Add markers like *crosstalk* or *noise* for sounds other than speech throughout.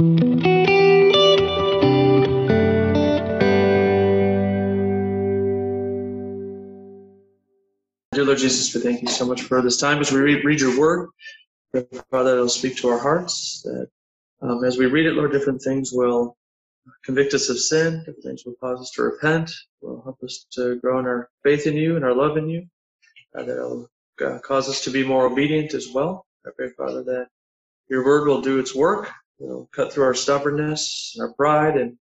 Dear Lord Jesus, we thank you so much for this time as we read, read your word. Father, it'll speak to our hearts. That um, as we read it, Lord, different things will convict us of sin, different things will cause us to repent, will help us to grow in our faith in you and our love in you. Uh, that will uh, cause us to be more obedient as well. I pray, Father, that your word will do its work. It'll cut through our stubbornness and our pride, and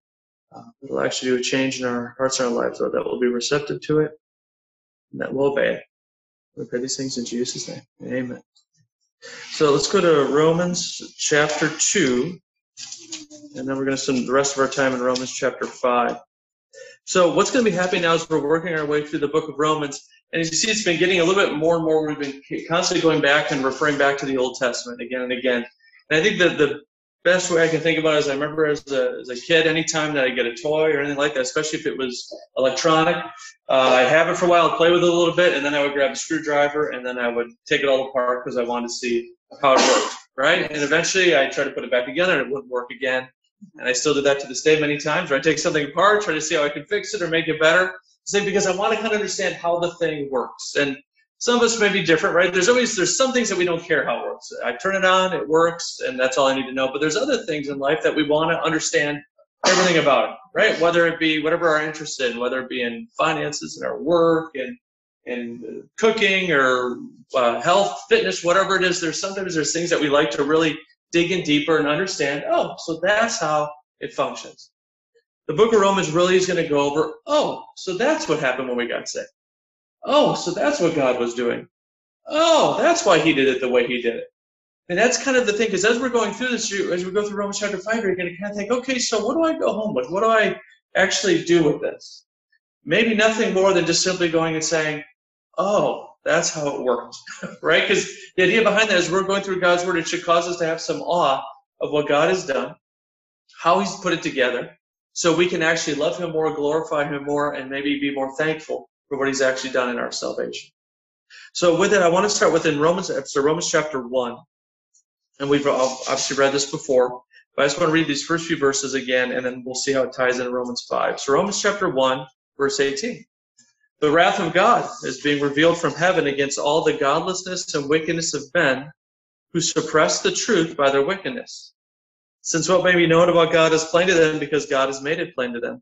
uh, it'll actually do a change in our hearts and our lives, Lord, that will be receptive to it and that will obey it. We pray these things in Jesus' name. Amen. So let's go to Romans chapter 2, and then we're going to spend the rest of our time in Romans chapter 5. So what's going to be happening now is we're working our way through the book of Romans, and as you see, it's been getting a little bit more and more. We've been constantly going back and referring back to the Old Testament again and again. And I think that the best way I can think about it is I remember as a, as a kid, anytime that I get a toy or anything like that, especially if it was electronic, uh, I'd have it for a while, play with it a little bit, and then I would grab a screwdriver and then I would take it all apart because I wanted to see how it worked, right? And eventually I tried to put it back together and it wouldn't work again. And I still do that to this day many times, I take something apart, try to see how I can fix it or make it better. Say because I want to kind of understand how the thing works. And some of us may be different, right? There's always there's some things that we don't care how it works. I turn it on, it works, and that's all I need to know. But there's other things in life that we want to understand everything about it, right? Whether it be whatever our interest in, whether it be in finances and our work and and cooking or uh, health, fitness, whatever it is. There's sometimes there's things that we like to really dig in deeper and understand. Oh, so that's how it functions. The book of Romans really is going to go over. Oh, so that's what happened when we got sick. Oh, so that's what God was doing. Oh, that's why He did it the way He did it. And that's kind of the thing, because as we're going through this, as we go through Romans chapter 5, you're going to kind of think, okay, so what do I go home with? What do I actually do with this? Maybe nothing more than just simply going and saying, oh, that's how it worked, *laughs* right? Because the idea behind that is we're going through God's Word, it should cause us to have some awe of what God has done, how He's put it together, so we can actually love Him more, glorify Him more, and maybe be more thankful for what he's actually done in our salvation. So with it, I want to start with in Romans, so Romans chapter 1. And we've uh, obviously read this before, but I just want to read these first few verses again, and then we'll see how it ties into Romans 5. So Romans chapter 1, verse 18. The wrath of God is being revealed from heaven against all the godlessness and wickedness of men who suppress the truth by their wickedness. Since what may be known about God is plain to them because God has made it plain to them.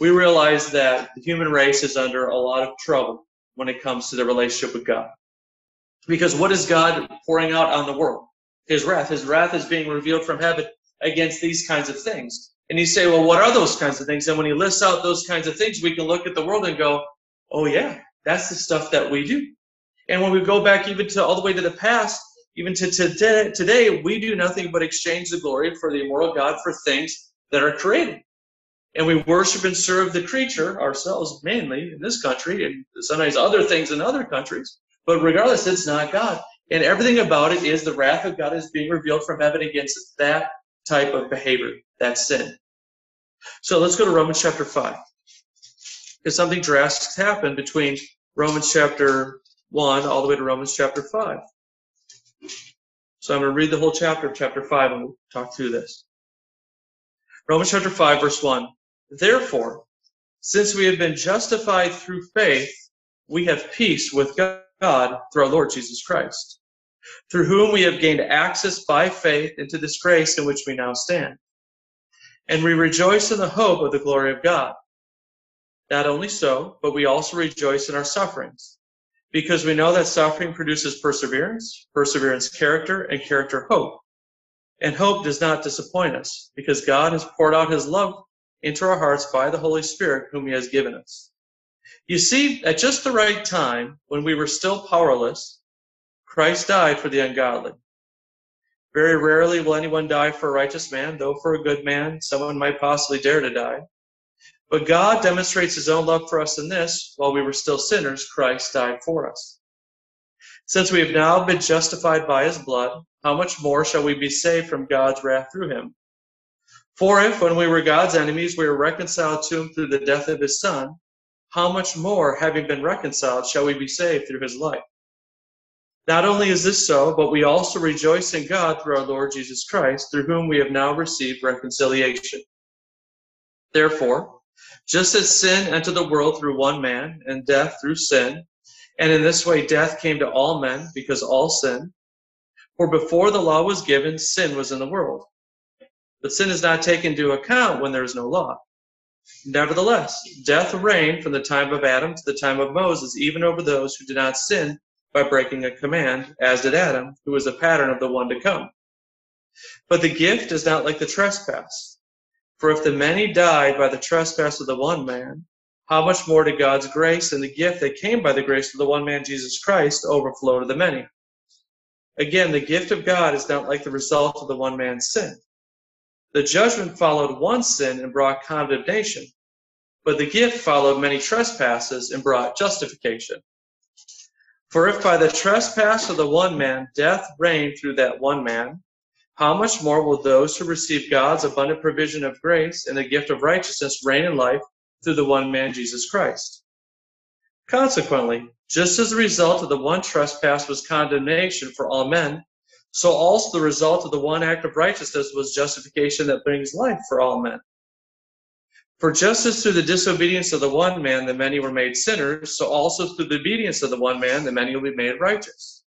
we realize that the human race is under a lot of trouble when it comes to the relationship with God. Because what is God pouring out on the world? His wrath. His wrath is being revealed from heaven against these kinds of things. And you say, well, what are those kinds of things? And when he lists out those kinds of things, we can look at the world and go, oh, yeah, that's the stuff that we do. And when we go back even to all the way to the past, even to today, today, we do nothing but exchange the glory for the immortal God for things that are created and we worship and serve the creature ourselves mainly in this country and sometimes other things in other countries. But regardless it's not god. And everything about it is the wrath of god is being revealed from heaven against that type of behavior that sin. So let's go to romans chapter 5 because something drastic happened between romans chapter 1 all the way to romans chapter 5 so i'm going to read the whole chapter of chapter 5 and we'll talk through this. Romans chapter 5, verse 1. Therefore, since we have been justified through faith, we have peace with God through our Lord Jesus Christ, through whom we have gained access by faith into this grace in which we now stand. And we rejoice in the hope of the glory of God. Not only so, but we also rejoice in our sufferings, because we know that suffering produces perseverance, perseverance, character, and character, hope. And hope does not disappoint us, because God has poured out his love into our hearts by the Holy Spirit, whom He has given us. You see, at just the right time, when we were still powerless, Christ died for the ungodly. Very rarely will anyone die for a righteous man, though for a good man, someone might possibly dare to die. But God demonstrates his own love for us in this while we were still sinners, Christ died for us. Since we have now been justified by his blood, how much more shall we be saved from God's wrath through him? For if, when we were God's enemies, we were reconciled to him through the death of his Son, how much more, having been reconciled, shall we be saved through his life? Not only is this so, but we also rejoice in God through our Lord Jesus Christ, through whom we have now received reconciliation. Therefore, just as sin entered the world through one man, and death through sin, and in this way death came to all men because all sinned, for before the law was given, sin was in the world. But sin is not taken into account when there is no law. Nevertheless, death reigned from the time of Adam to the time of Moses, even over those who did not sin by breaking a command, as did Adam, who was a pattern of the one to come. But the gift is not like the trespass. For if the many died by the trespass of the one man, how much more did God's grace and the gift that came by the grace of the one man Jesus Christ overflow to the many? Again, the gift of God is not like the result of the one man's sin. The judgment followed one sin and brought condemnation, but the gift followed many trespasses and brought justification. For if by the trespass of the one man death reigned through that one man, how much more will those who receive God's abundant provision of grace and the gift of righteousness reign in life through the one man Jesus Christ? Consequently, just as the result of the one trespass was condemnation for all men, so also the result of the one act of righteousness was justification that brings life for all men. For just as through the disobedience of the one man the many were made sinners, so also through the obedience of the one man the many will be made righteous.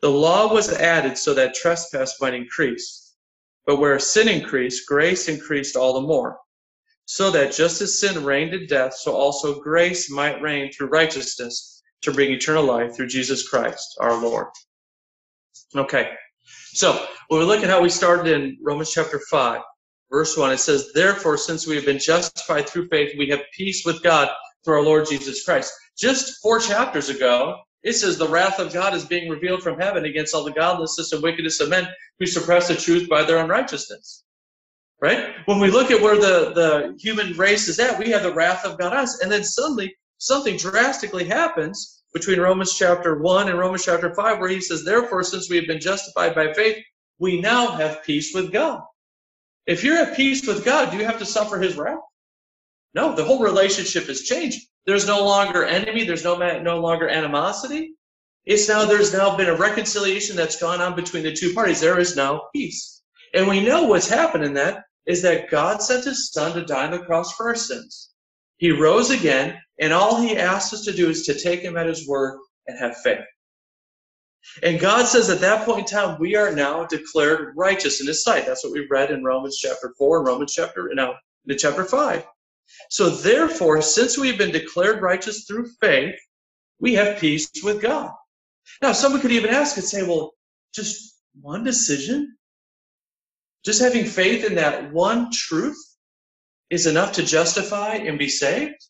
The law was added so that trespass might increase. But where sin increased, grace increased all the more so that just as sin reigned in death, so also grace might reign through righteousness to bring eternal life through Jesus Christ our Lord. Okay, so when we look at how we started in Romans chapter 5, verse 1, it says, Therefore, since we have been justified through faith, we have peace with God through our Lord Jesus Christ. Just four chapters ago, it says the wrath of God is being revealed from heaven against all the godlessness and wickedness of men who suppress the truth by their unrighteousness right? When we look at where the, the human race is at, we have the wrath of God on us. And then suddenly something drastically happens between Romans chapter 1 and Romans chapter 5, where he says, Therefore, since we have been justified by faith, we now have peace with God. If you're at peace with God, do you have to suffer his wrath? No, the whole relationship has changed. There's no longer enemy, there's no, no longer animosity. It's now, there's now been a reconciliation that's gone on between the two parties. There is now peace. And we know what's happened in that is that God sent his son to die on the cross for our sins. He rose again, and all he asks us to do is to take him at his word and have faith. And God says at that point in time, we are now declared righteous in his sight. That's what we read in Romans chapter 4 and Romans chapter, no, in chapter 5. So therefore, since we've been declared righteous through faith, we have peace with God. Now, someone could even ask and say, well, just one decision? Just having faith in that one truth is enough to justify and be saved?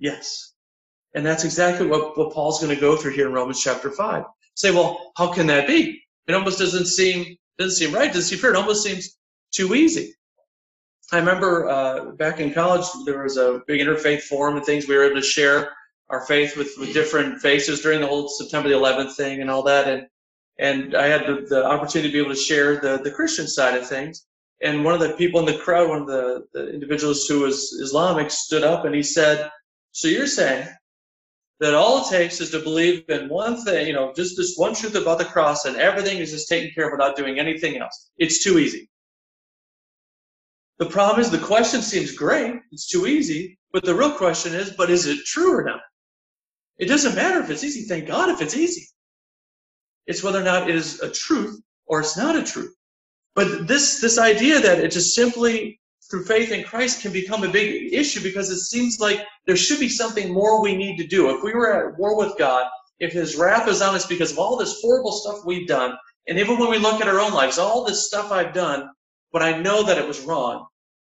Yes. And that's exactly what, what Paul's going to go through here in Romans chapter 5. Say, well, how can that be? It almost doesn't seem doesn't seem right, doesn't seem fair. It almost seems too easy. I remember uh, back in college, there was a big interfaith forum and things. We were able to share our faith with, with different faces during the whole September the 11th thing and all that. And and I had the, the opportunity to be able to share the, the Christian side of things. And one of the people in the crowd, one of the, the individuals who was Islamic, stood up and he said, So you're saying that all it takes is to believe in one thing, you know, just this one truth about the cross, and everything is just taken care of without doing anything else. It's too easy. The problem is the question seems great, it's too easy, but the real question is, but is it true or not? It doesn't matter if it's easy. Thank God if it's easy. It's whether or not it is a truth or it's not a truth. But this, this idea that it just simply through faith in Christ can become a big issue because it seems like there should be something more we need to do. If we were at war with God, if His wrath is on us because of all this horrible stuff we've done, and even when we look at our own lives, all this stuff I've done, but I know that it was wrong,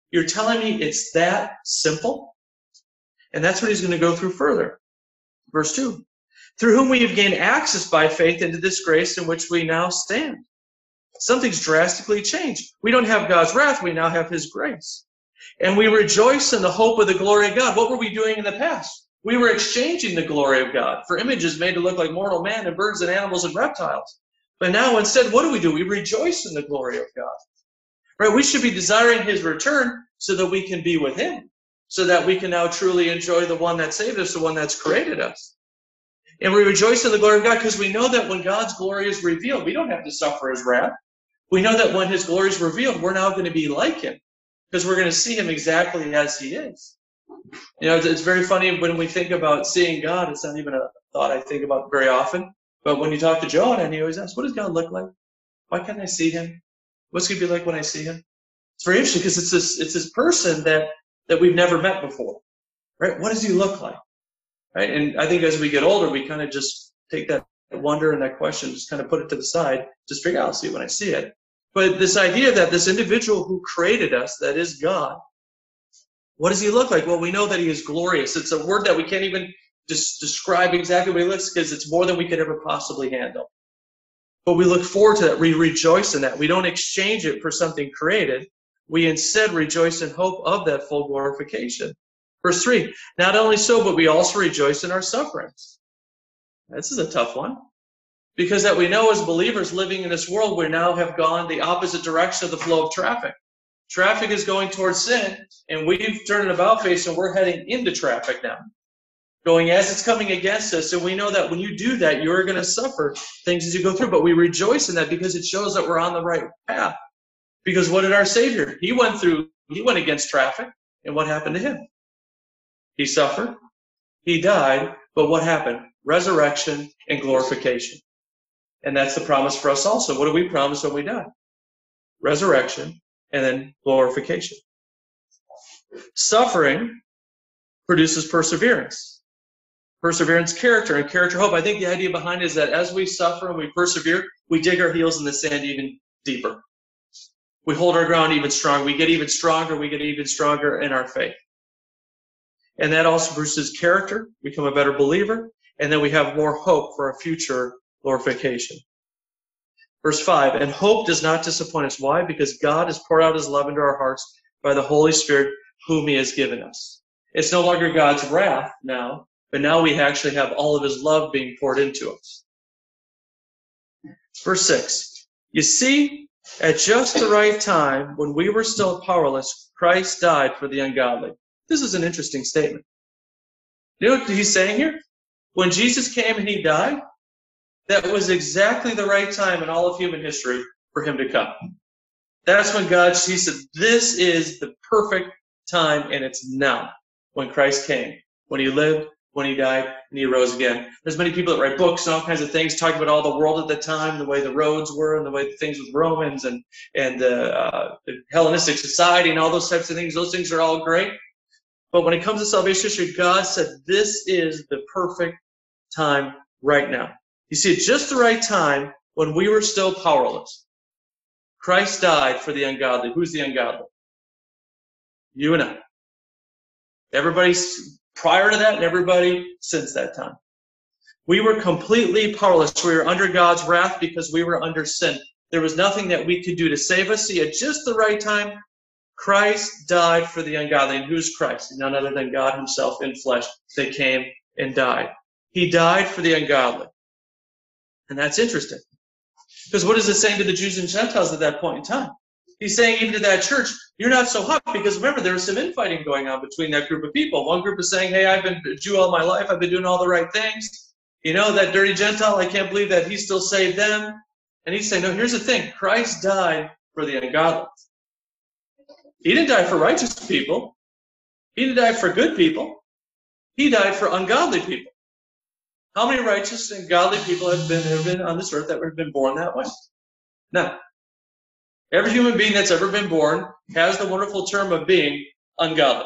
you're telling me it's that simple? And that's what He's going to go through further. Verse 2 through whom we have gained access by faith into this grace in which we now stand. Something's drastically changed. We don't have God's wrath, we now have His grace. And we rejoice in the hope of the glory of God. What were we doing in the past? We were exchanging the glory of God for images made to look like mortal man and birds and animals and reptiles. But now instead, what do we do? We rejoice in the glory of God. Right? We should be desiring his return so that we can be with him, so that we can now truly enjoy the one that saved us, the one that's created us. And we rejoice in the glory of God because we know that when God's glory is revealed, we don't have to suffer his wrath. We know that when his glory is revealed, we're now going to be like him because we're going to see him exactly as he is. You know, it's very funny when we think about seeing God, it's not even a thought I think about very often. But when you talk to John, and he always asks, what does God look like? Why can't I see him? What's he be like when I see him? It's very interesting because it's this it's this person that that we've never met before. Right? What does he look like? Right? And I think as we get older, we kind of just take that wonder and that question, just kind of put it to the side, just figure out, I'll see it when I see it. But this idea that this individual who created us, that is God, what does he look like? Well, we know that he is glorious. It's a word that we can't even just describe exactly what he looks because it's more than we could ever possibly handle. But we look forward to that. We rejoice in that. We don't exchange it for something created. We instead rejoice in hope of that full glorification. Verse 3 Not only so, but we also rejoice in our sufferings. This is a tough one. Because that we know as believers living in this world, we now have gone the opposite direction of the flow of traffic. Traffic is going towards sin, and we've turned about face and we're heading into traffic now going as it's coming against us. And we know that when you do that, you're going to suffer things as you go through. But we rejoice in that because it shows that we're on the right path. Because what did our Savior? He went through, he went against traffic. And what happened to him? He suffered, he died, but what happened? Resurrection and glorification. And that's the promise for us also. What do we promise when we die? Resurrection and then glorification. Suffering produces perseverance perseverance, character, and character, hope. I think the idea behind it is that as we suffer and we persevere, we dig our heels in the sand even deeper. We hold our ground even stronger. We get even stronger. We get even stronger in our faith. And that also produces character, become a better believer, and then we have more hope for a future glorification. Verse 5 And hope does not disappoint us. Why? Because God has poured out his love into our hearts by the Holy Spirit, whom he has given us. It's no longer God's wrath now, but now we actually have all of his love being poured into us. Verse 6 You see, at just the right time, when we were still powerless, Christ died for the ungodly. This is an interesting statement. You know what he's saying here? When Jesus came and he died, that was exactly the right time in all of human history for him to come. That's when God, he said, this is the perfect time, and it's now when Christ came, when he lived, when he died and he rose again. There's many people that write books and all kinds of things talking about all the world at the time, the way the roads were, and the way things with Romans and and uh, uh, Hellenistic society and all those types of things. Those things are all great. But when it comes to salvation history, God said this is the perfect time right now. You see, at just the right time when we were still powerless, Christ died for the ungodly. Who's the ungodly? You and I. Everybody's prior to that and everybody since that time. We were completely powerless. We were under God's wrath because we were under sin. There was nothing that we could do to save us. See, at just the right time, Christ died for the ungodly. And who's Christ? None other than God Himself in flesh that came and died. He died for the ungodly. And that's interesting. Because what is it saying to the Jews and Gentiles at that point in time? He's saying even to that church, you're not so hot because remember there was some infighting going on between that group of people. One group is saying, "Hey, I've been a Jew all my life. I've been doing all the right things." You know that dirty Gentile. I can't believe that he still saved them. And he's saying, "No. Here's the thing: Christ died for the ungodly. He didn't die for righteous people. He didn't die for good people. He died for ungodly people. How many righteous and godly people have been have been on this earth that have been born that way? None. Every human being that's ever been born has the wonderful term of being ungodly,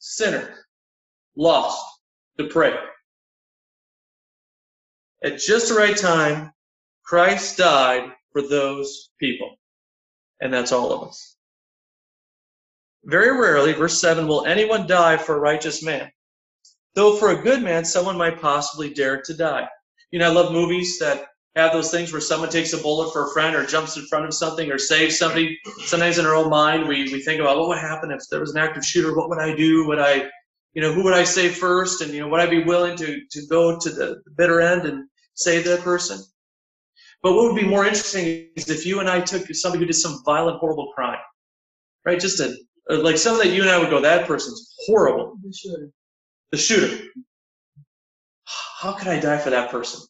sinner, lost, depraved. At just the right time, Christ died for those people. And that's all of us. Very rarely, verse 7, will anyone die for a righteous man. Though for a good man someone might possibly dare to die. You know, I love movies that have those things where someone takes a bullet for a friend or jumps in front of something or saves somebody. Sometimes in our own mind, we, we think about what would happen if there was an active shooter? What would I do? Would I, you know, who would I save first? And, you know, would I be willing to, to go to the bitter end and save that person? But what would be more interesting is if you and I took somebody who did some violent, horrible crime, right? Just a, like something that you and I would go, that person's horrible. Shooter. The shooter. How could I die for that person?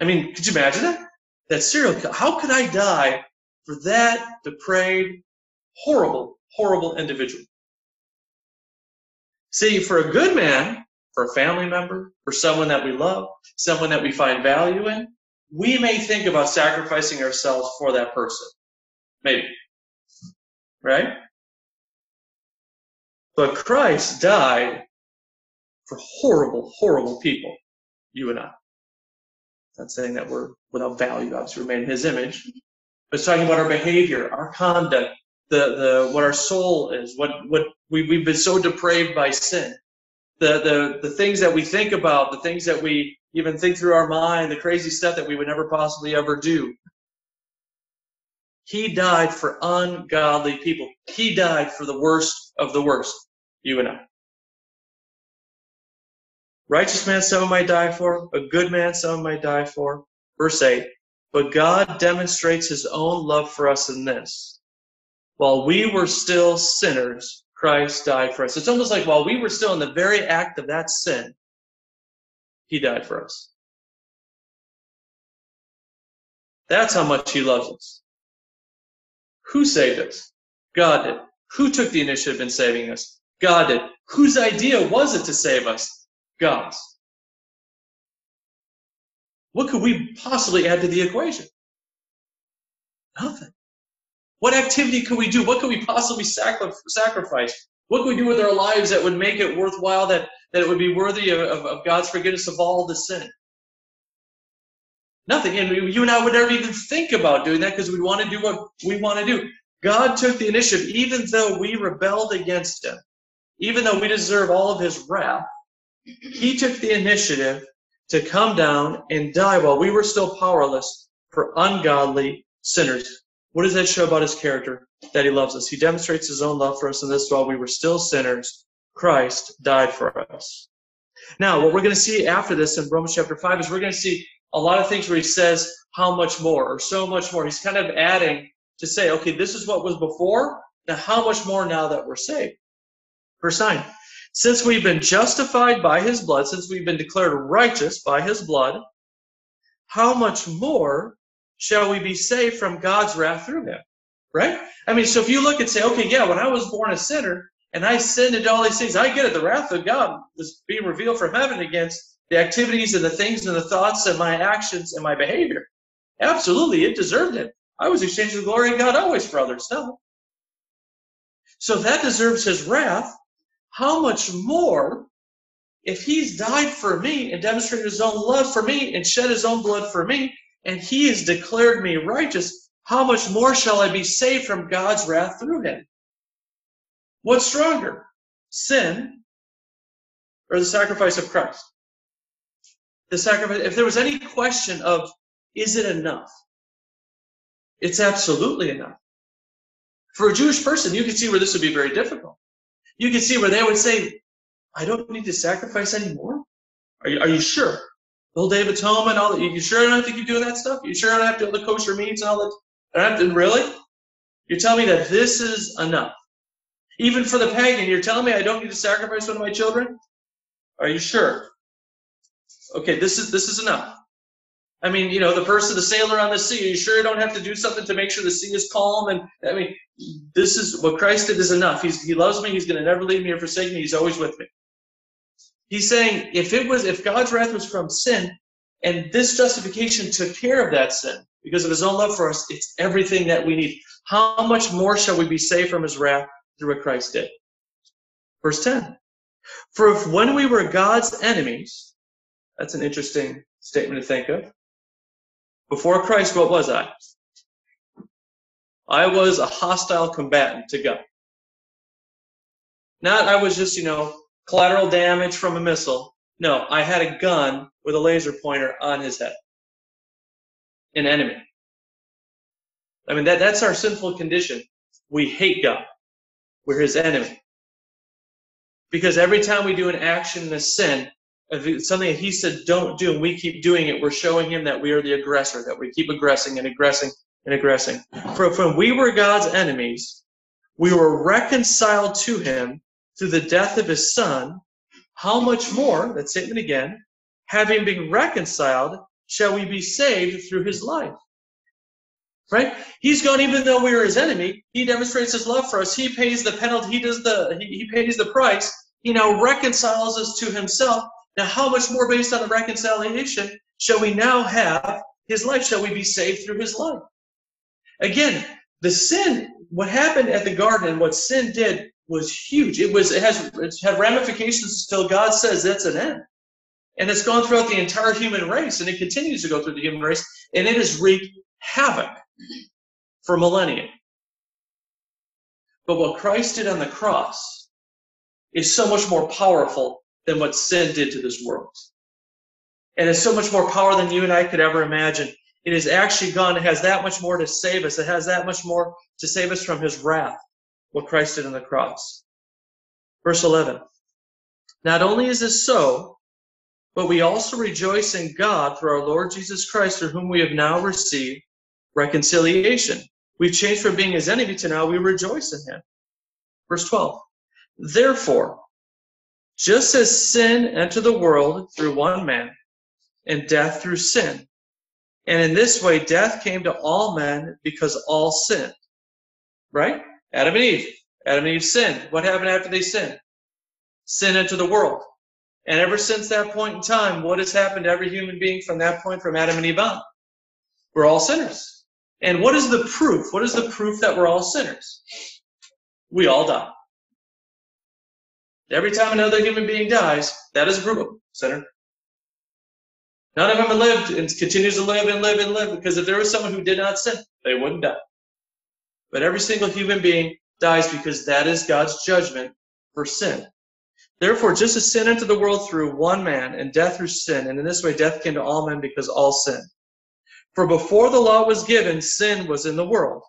I mean, could you imagine that? That serial killer. How could I die for that depraved, horrible, horrible individual? See, for a good man, for a family member, for someone that we love, someone that we find value in, we may think about sacrificing ourselves for that person. Maybe. Right? But Christ died for horrible, horrible people, you and I. Not saying that we're without value, obviously, we're in His image. But it's talking about our behavior, our conduct, the, the what our soul is, what what we, we've been so depraved by sin. The, the the things that we think about, the things that we even think through our mind, the crazy stuff that we would never possibly ever do. He died for ungodly people. He died for the worst of the worst, you and I. Righteous man some might die for, a good man some might die for. Verse 8. But God demonstrates his own love for us in this. While we were still sinners, Christ died for us. It's almost like while we were still in the very act of that sin, he died for us. That's how much he loves us. Who saved us? God did. Who took the initiative in saving us? God did. Whose idea was it to save us? God's. What could we possibly add to the equation? Nothing. What activity could we do? What could we possibly sacrifice? What could we do with our lives that would make it worthwhile, that, that it would be worthy of, of, of God's forgiveness of all the sin? Nothing. And you and I would never even think about doing that because we want to do what we want to do. God took the initiative, even though we rebelled against Him, even though we deserve all of His wrath. He took the initiative to come down and die while we were still powerless for ungodly sinners. What does that show about his character? That he loves us. He demonstrates his own love for us in this while we were still sinners, Christ died for us. Now, what we're going to see after this in Romans chapter 5 is we're going to see a lot of things where he says how much more or so much more. He's kind of adding to say, okay, this is what was before. Now, how much more now that we're saved? Verse 9. Since we've been justified by his blood, since we've been declared righteous by his blood, how much more shall we be saved from God's wrath through him? Right? I mean, so if you look and say, okay, yeah, when I was born a sinner and I sinned and all these things, I get it. The wrath of God was being revealed from heaven against the activities and the things and the thoughts and my actions and my behavior. Absolutely, it deserved it. I was exchanging the glory of God always for others. No. So that deserves his wrath how much more if he's died for me and demonstrated his own love for me and shed his own blood for me, and he has declared me righteous, how much more shall I be saved from God's wrath through him? What's stronger, sin or the sacrifice of Christ? The sacrifice, if there was any question of, is it enough? It's absolutely enough. For a Jewish person, you can see where this would be very difficult you can see where they would say, I don't need to sacrifice anymore. Are you, are you sure? Whole Day of Atonement, all that. You sure I don't have to keep doing that stuff? You sure I don't have to do the kosher meats and all that? I don't have to, really? You're telling me that this is enough. Even for the pagan, you're telling me I don't need to sacrifice one of my children? Are you sure? Okay, this is this is enough. I mean, you know, the person, the sailor on the sea, you sure you don't have to do something to make sure the sea is calm? And I mean, this is what Christ did is enough. He's, he loves me. He's going to never leave me or forsake me. He's always with me. He's saying if it was, if God's wrath was from sin and this justification took care of that sin because of his own love for us, it's everything that we need. How much more shall we be saved from his wrath through what Christ did? Verse 10. For if when we were God's enemies, that's an interesting statement to think of. Before Christ, what was I? I was a hostile combatant to God. Not I was just, you know, collateral damage from a missile. No, I had a gun with a laser pointer on his head. An enemy. I mean, that, that's our sinful condition. We hate God. We're his enemy. Because every time we do an action in a sin, something that he said don't do, and we keep doing it, we're showing him that we are the aggressor, that we keep aggressing and aggressing and aggressing. For when we were God's enemies, we were reconciled to him through the death of his son. How much more, that statement again, having been reconciled, shall we be saved through his life? Right? He's gone, even though we are his enemy, he demonstrates his love for us. He pays the penalty, he does the he, he pays the price. He now reconciles us to himself now, how much more based on the reconciliation shall we now have his life? Shall we be saved through his life? Again, the sin, what happened at the garden and what sin did was huge. It was it has it had ramifications until God says that's an end. And it's gone throughout the entire human race, and it continues to go through the human race, and it has wreaked havoc for millennia. But what Christ did on the cross is so much more powerful than what sin did to this world. And it's so much more power than you and I could ever imagine. It is actually gone. It has that much more to save us. It has that much more to save us from his wrath, what Christ did on the cross. Verse 11. Not only is this so, but we also rejoice in God through our Lord Jesus Christ, through whom we have now received reconciliation. We've changed from being his enemy to now we rejoice in him. Verse 12. Therefore, just as sin entered the world through one man, and death through sin. And in this way, death came to all men because all sinned. Right? Adam and Eve. Adam and Eve sinned. What happened after they sinned? Sin entered the world. And ever since that point in time, what has happened to every human being from that point from Adam and Eve on? We're all sinners. And what is the proof? What is the proof that we're all sinners? We all die. Every time another human being dies, that is a proof sinner. None of them have lived and continues to live and live and live because if there was someone who did not sin, they wouldn't die. But every single human being dies because that is God's judgment for sin. Therefore, just as sin entered the world through one man and death through sin, and in this way death came to all men because all sin. For before the law was given, sin was in the world.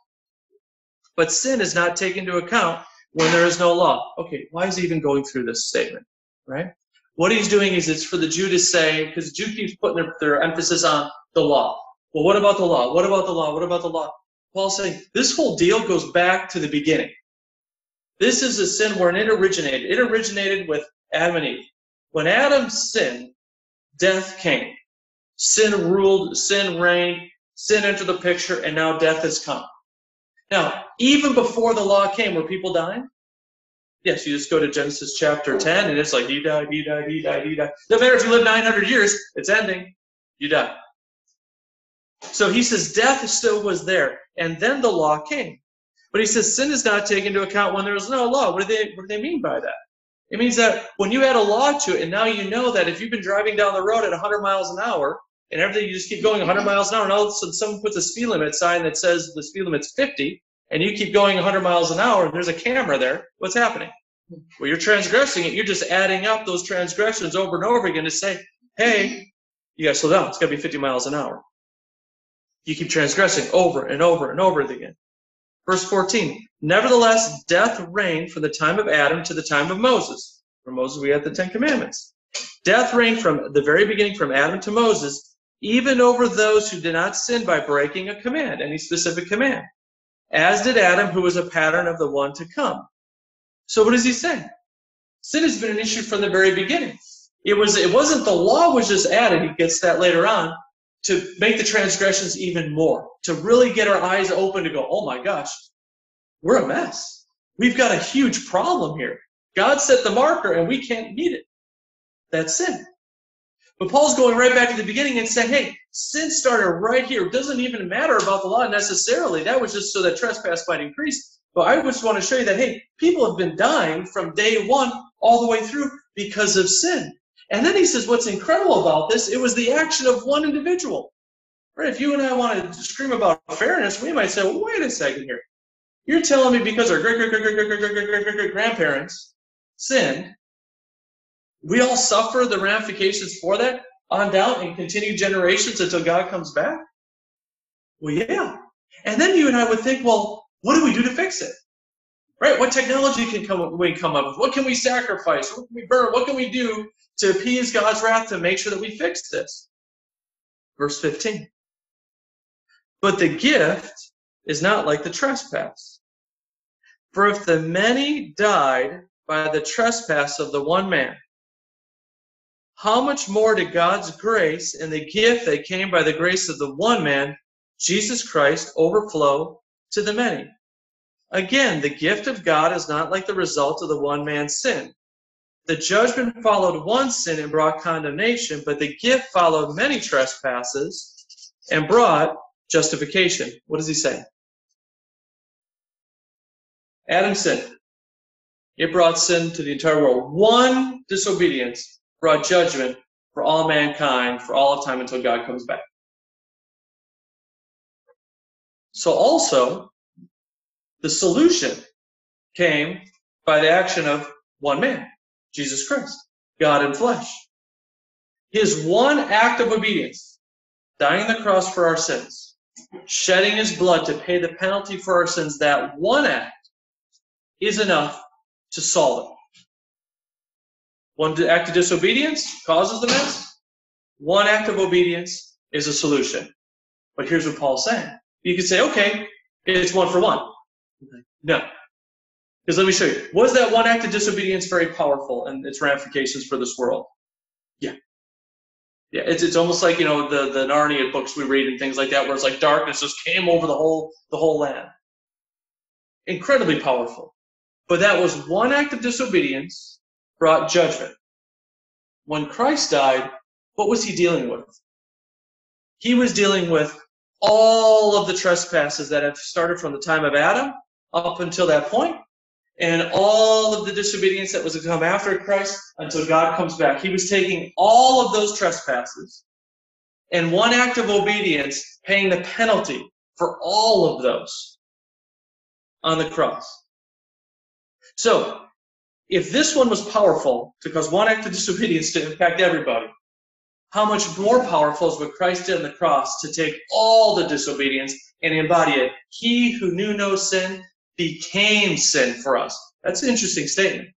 But sin is not taken into account when there is no law. Okay, why is he even going through this statement, right? What he's doing is it's for the Jew to say, because Jew keeps putting their, their emphasis on the law. Well, what about the law? What about the law? What about the law? Paul's saying this whole deal goes back to the beginning. This is a sin where it originated. It originated with Adam and Eve. When Adam sinned, death came. Sin ruled, sin reigned, sin entered the picture, and now death has come. Now, even before the law came, were people dying? Yes, you just go to Genesis chapter 10, and it's like, you die, you die, you die, you die. No matter if you live 900 years, it's ending. You die. So he says death still was there, and then the law came. But he says sin is not taken into account when there is no law. What do they, what do they mean by that? It means that when you add a law to it, and now you know that if you've been driving down the road at 100 miles an hour, and everything you just keep going 100 miles an hour, and all of a sudden someone puts a speed limit sign that says the speed limit's 50, and you keep going 100 miles an hour, and there's a camera there, what's happening? Well, you're transgressing it. You're just adding up those transgressions over and over again to say, hey, you got to slow down. It's got to be 50 miles an hour. You keep transgressing over and over and over again. Verse 14, nevertheless, death reigned from the time of Adam to the time of Moses. From Moses, we had the Ten Commandments. Death reigned from the very beginning, from Adam to Moses, even over those who did not sin by breaking a command, any specific command, as did Adam, who was a pattern of the one to come. So what does he say? Sin has been an issue from the very beginning. It was it wasn't the law was just added, he gets that later on, to make the transgressions even more, to really get our eyes open to go, oh my gosh, we're a mess. We've got a huge problem here. God set the marker and we can't meet it. That's sin. But Paul's going right back to the beginning and saying, hey, sin started right here. It doesn't even matter about the law necessarily. That was just so that trespass might increase. But I just want to show you that, hey, people have been dying from day one all the way through because of sin. And then he says, what's incredible about this, it was the action of one individual. Right? If you and I want to scream about fairness, we might say, well, wait a second here. You're telling me because our great, great, great, great, great, great, great, great, great, great grandparents sinned, we all suffer the ramifications for that on down and continue generations until God comes back? Well, yeah. And then you and I would think, well, what do we do to fix it? Right? What technology can come, we come up with? What can we sacrifice? What can we burn? What can we do to appease God's wrath to make sure that we fix this? Verse 15. But the gift is not like the trespass. For if the many died by the trespass of the one man, how much more did God's grace and the gift that came by the grace of the one man, Jesus Christ, overflow to the many? Again, the gift of God is not like the result of the one man's sin. The judgment followed one sin and brought condemnation, but the gift followed many trespasses and brought justification. What does he say? Adam sinned. It brought sin to the entire world. One disobedience brought judgment for all mankind for all of time until God comes back. So also, the solution came by the action of one man, Jesus Christ, God in flesh. His one act of obedience, dying on the cross for our sins, shedding his blood to pay the penalty for our sins, that one act is enough to solve it. One act of disobedience causes the mess. One act of obedience is a solution. But here's what Paul's saying. You could say, okay, it's one for one. No. Because let me show you. Was that one act of disobedience very powerful and its ramifications for this world? Yeah. Yeah, it's, it's almost like, you know, the, the Narnia books we read and things like that, where it's like darkness just came over the whole the whole land. Incredibly powerful. But that was one act of disobedience brought judgment. When Christ died, what was he dealing with? He was dealing with all of the trespasses that have started from the time of Adam up until that point, and all of the disobedience that was to come after Christ until God comes back. He was taking all of those trespasses and one act of obedience paying the penalty for all of those on the cross. So, if this one was powerful to cause one act of disobedience to impact everybody, how much more powerful is what Christ did on the cross to take all the disobedience and embody it? He who knew no sin became sin for us. That's an interesting statement.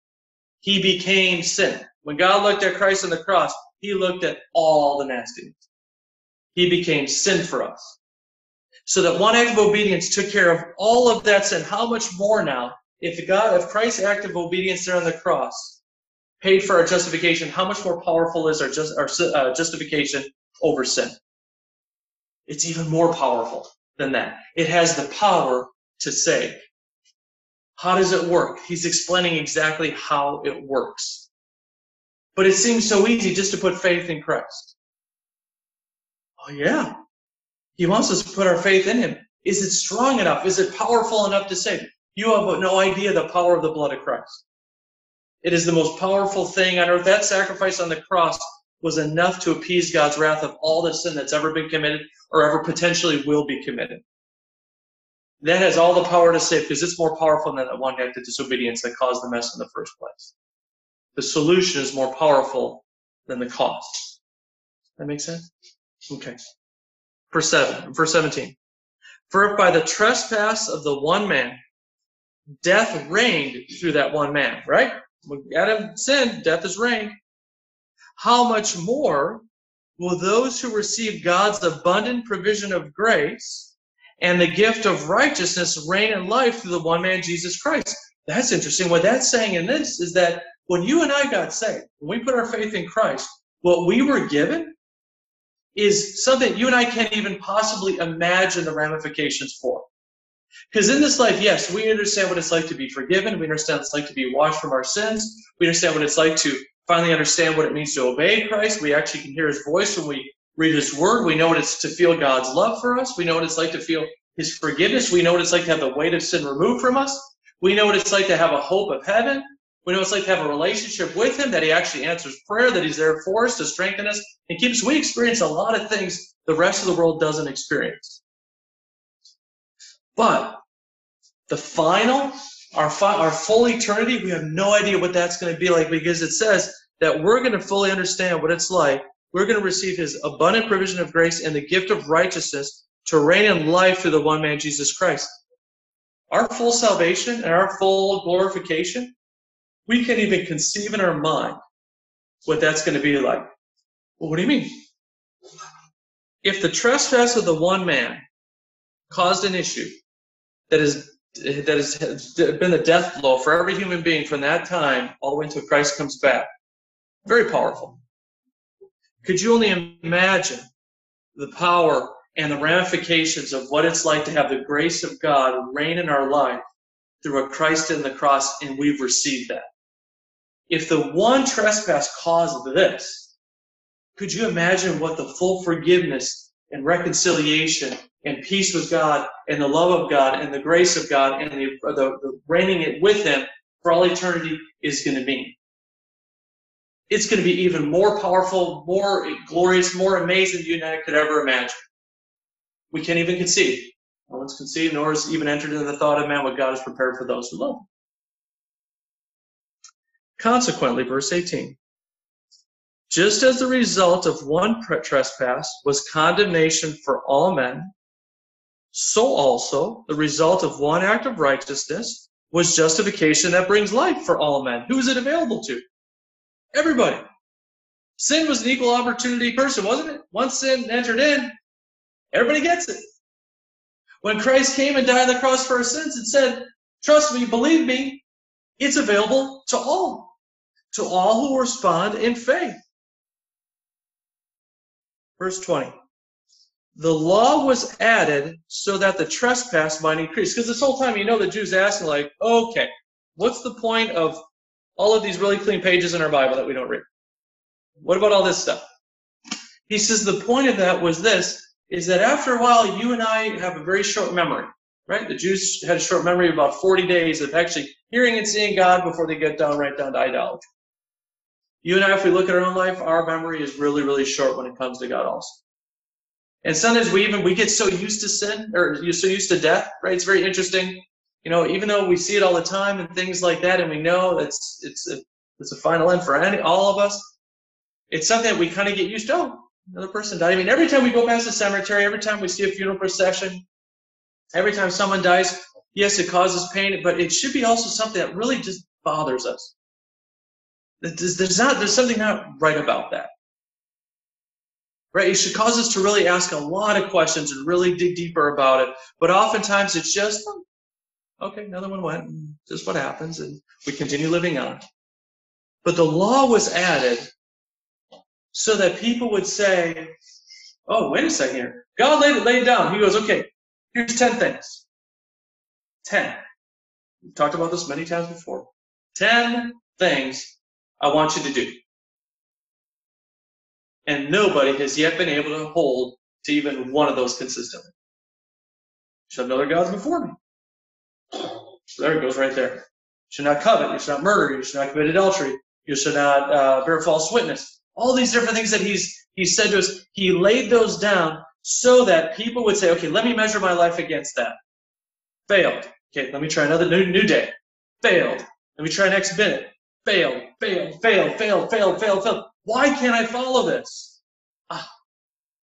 He became sin. When God looked at Christ on the cross, he looked at all the nastiness. He became sin for us. So that one act of obedience took care of all of that sin. How much more now? If God, if Christ's act of obedience there on the cross paid for our justification, how much more powerful is our, just, our uh, justification over sin? It's even more powerful than that. It has the power to save. How does it work? He's explaining exactly how it works. But it seems so easy just to put faith in Christ. Oh, yeah. He wants us to put our faith in Him. Is it strong enough? Is it powerful enough to save? You have no idea the power of the blood of Christ. It is the most powerful thing on earth. That sacrifice on the cross was enough to appease God's wrath of all the sin that's ever been committed or ever potentially will be committed that has all the power to save because it's more powerful than that one act of disobedience that caused the mess in the first place. The solution is more powerful than the cause. That makes sense? Okay. Verse 7, verse 17. For if by the trespass of the one man, death reigned through that one man, right? When Adam sinned, death is reigned. How much more will those who receive God's abundant provision of grace and the gift of righteousness reign in life through the one man, Jesus Christ. That's interesting. What that's saying in this is that when you and I got saved, when we put our faith in Christ, what we were given is something you and I can't even possibly imagine the ramifications for. Because in this life, yes, we understand what it's like to be forgiven. We understand what it's like to be washed from our sins. We understand what it's like to finally understand what it means to obey Christ. We actually can hear his voice when we read his word. We know what it's to feel God's love for us. We know what it's like to feel his forgiveness. We know what it's like to have the weight of sin removed from us. We know what it's like to have a hope of heaven. We know what it's like to have a relationship with him, that he actually answers prayer, that he's there for us to strengthen us and keep us. We experience a lot of things the rest of the world doesn't experience. But the final, our, fi- our full eternity, we have no idea what that's going to be like because it says that we're going to fully understand what it's like. We're going to receive his abundant provision of grace and the gift of righteousness to reign in life through the one man, Jesus Christ. Our full salvation and our full glorification, we can't even conceive in our mind what that's going to be like. Well, what do you mean? If the trespass of the one man caused an issue that is that has been the death blow for every human being from that time all the way until Christ comes back, very powerful. Could you only imagine the power and the ramifications of what it's like to have the grace of God reign in our life through a Christ in the cross, and we've received that? If the one trespass caused this, could you imagine what the full forgiveness and reconciliation and peace with God and the love of God and the grace of God and the, the, the reigning it with Him for all eternity is going to mean? It's going to be even more powerful, more glorious, more amazing than you and I could ever imagine. We can't even conceive. No one's conceived, nor has even entered into the thought of man what God has prepared for those who love Him. Consequently, verse 18, just as the result of one trespass was condemnation for all men, so also the result of one act of righteousness was justification that brings life for all men. Who is it available to? Everybody. Sin was an equal opportunity person, wasn't it? Once sin entered in, everybody gets it. When Christ came and died on the cross for our sins and said, Trust me, believe me, it's available to all to all who respond in faith. Verse 20. The law was added so that the trespass might increase. Because this whole time, you know, the Jews asking, like, okay, what's the point of all of these really clean pages in our Bible that we don't read? What about all this stuff? He says the point of that was this is that after a while, you and I have a very short memory, right? The Jews had a short memory of about 40 days of actually hearing and seeing God before they get down right down to idolatry. You and I, if we look at our own life, our memory is really, really short when it comes to God also. And sometimes we even we get so used to sin or you're so used to death, right? It's very interesting. You know, even though we see it all the time and things like that, and we know it's it's a it's a final end for any all of us, it's something that we kind of get used to. Oh, another person died. I mean, every time we go past the cemetery, every time we see a funeral procession, every time someone dies, yes, it causes pain, but it should be also something that really just bothers us. There's, there's not there's something not right about that. Right? It should cause us to really ask a lot of questions and really dig deeper about it. But oftentimes it's just, okay, another one went, just what happens, and we continue living on. But the law was added so that people would say, oh, wait a second here. God laid it, laid down. He goes, okay, here's 10 things. 10. We've talked about this many times before. 10 things I want you to do. And nobody has yet been able to hold to even one of those consistently. Should have other gods before me. So there it goes right there. You should not covet. You should not murder. You should not commit adultery. You should not uh, bear false witness. All these different things that he's he said to us. He laid those down so that people would say, okay, let me measure my life against that. Failed. Okay, let me try another new, new day. Failed. Let me try next minute failed, failed, failed, failed, failed, failed, failed. Why can't I follow this? Ah,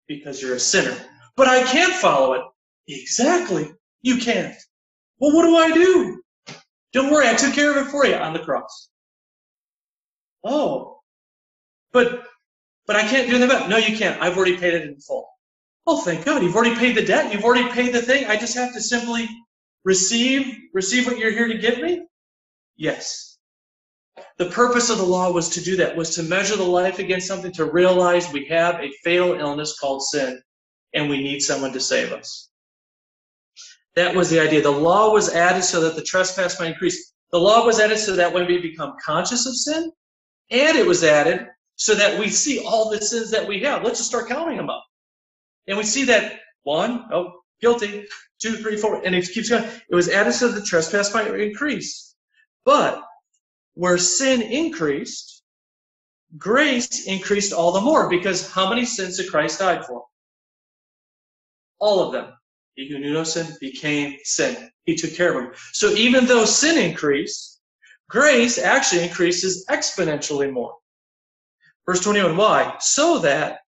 because you're a sinner. But I can't follow it. Exactly. You can't. Well, what do I do? Don't worry, I took care of it for you on the cross. Oh, but but I can't do that. No, you can't. I've already paid it in full. Oh, thank God, you've already paid the debt. You've already paid the thing. I just have to simply receive receive what you're here to give me. Yes, the purpose of the law was to do that, was to measure the life against something, to realize we have a fatal illness called sin, and we need someone to save us. That was the idea. The law was added so that the trespass might increase. The law was added so that when we become conscious of sin, and it was added so that we see all the sins that we have. Let's just start counting them up. And we see that one, oh, guilty, two, three, four, and it keeps going. It was added so that the trespass might increase. But where sin increased, grace increased all the more because how many sins did Christ die for? All of them. He who knew no sin became sin. He took care of them. So even though sin increased, grace actually increases exponentially more. Verse 21, why? So that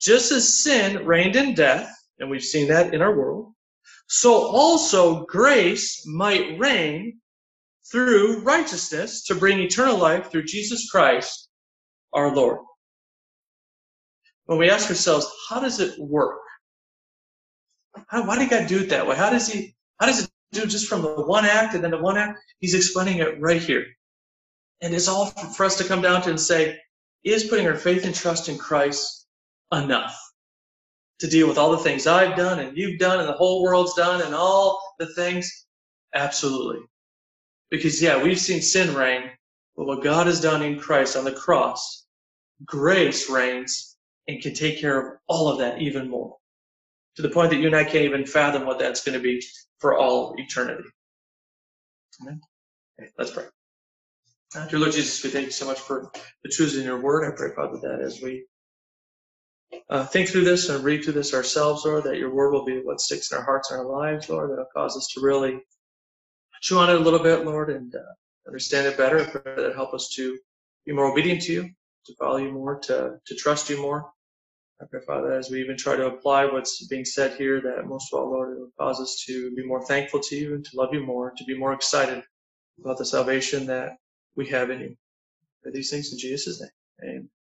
just as sin reigned in death, and we've seen that in our world, so also grace might reign through righteousness to bring eternal life through Jesus Christ our Lord. When we ask ourselves, how does it work? How, why did God do it that way? How does he, how does it do just from the one act and then the one act? He's explaining it right here. And it's all for us to come down to and say, is putting our faith and trust in Christ enough to deal with all the things I've done and you've done and the whole world's done and all the things? Absolutely. Because, yeah, we've seen sin reign, but what God has done in Christ on the cross, grace reigns and can take care of all of that even more. To the point that you and I can't even fathom what that's going to be for all eternity. Amen. Okay, let's pray. Dear Lord Jesus, we thank you so much for the truths in your word. I pray, Father, that as we uh, think through this and read through this ourselves, Lord, that your word will be what sticks in our hearts and our lives, Lord, that'll cause us to really chew on it a little bit, Lord, and uh, understand it better. I pray that help us to be more obedient to you, to follow you more, to, to trust you more. I pray, Father, as we even try to apply what's being said here, that most of all, Lord, it will cause us to be more thankful to you and to love you more, to be more excited about the salvation that we have in you. For these things in Jesus' name. Amen.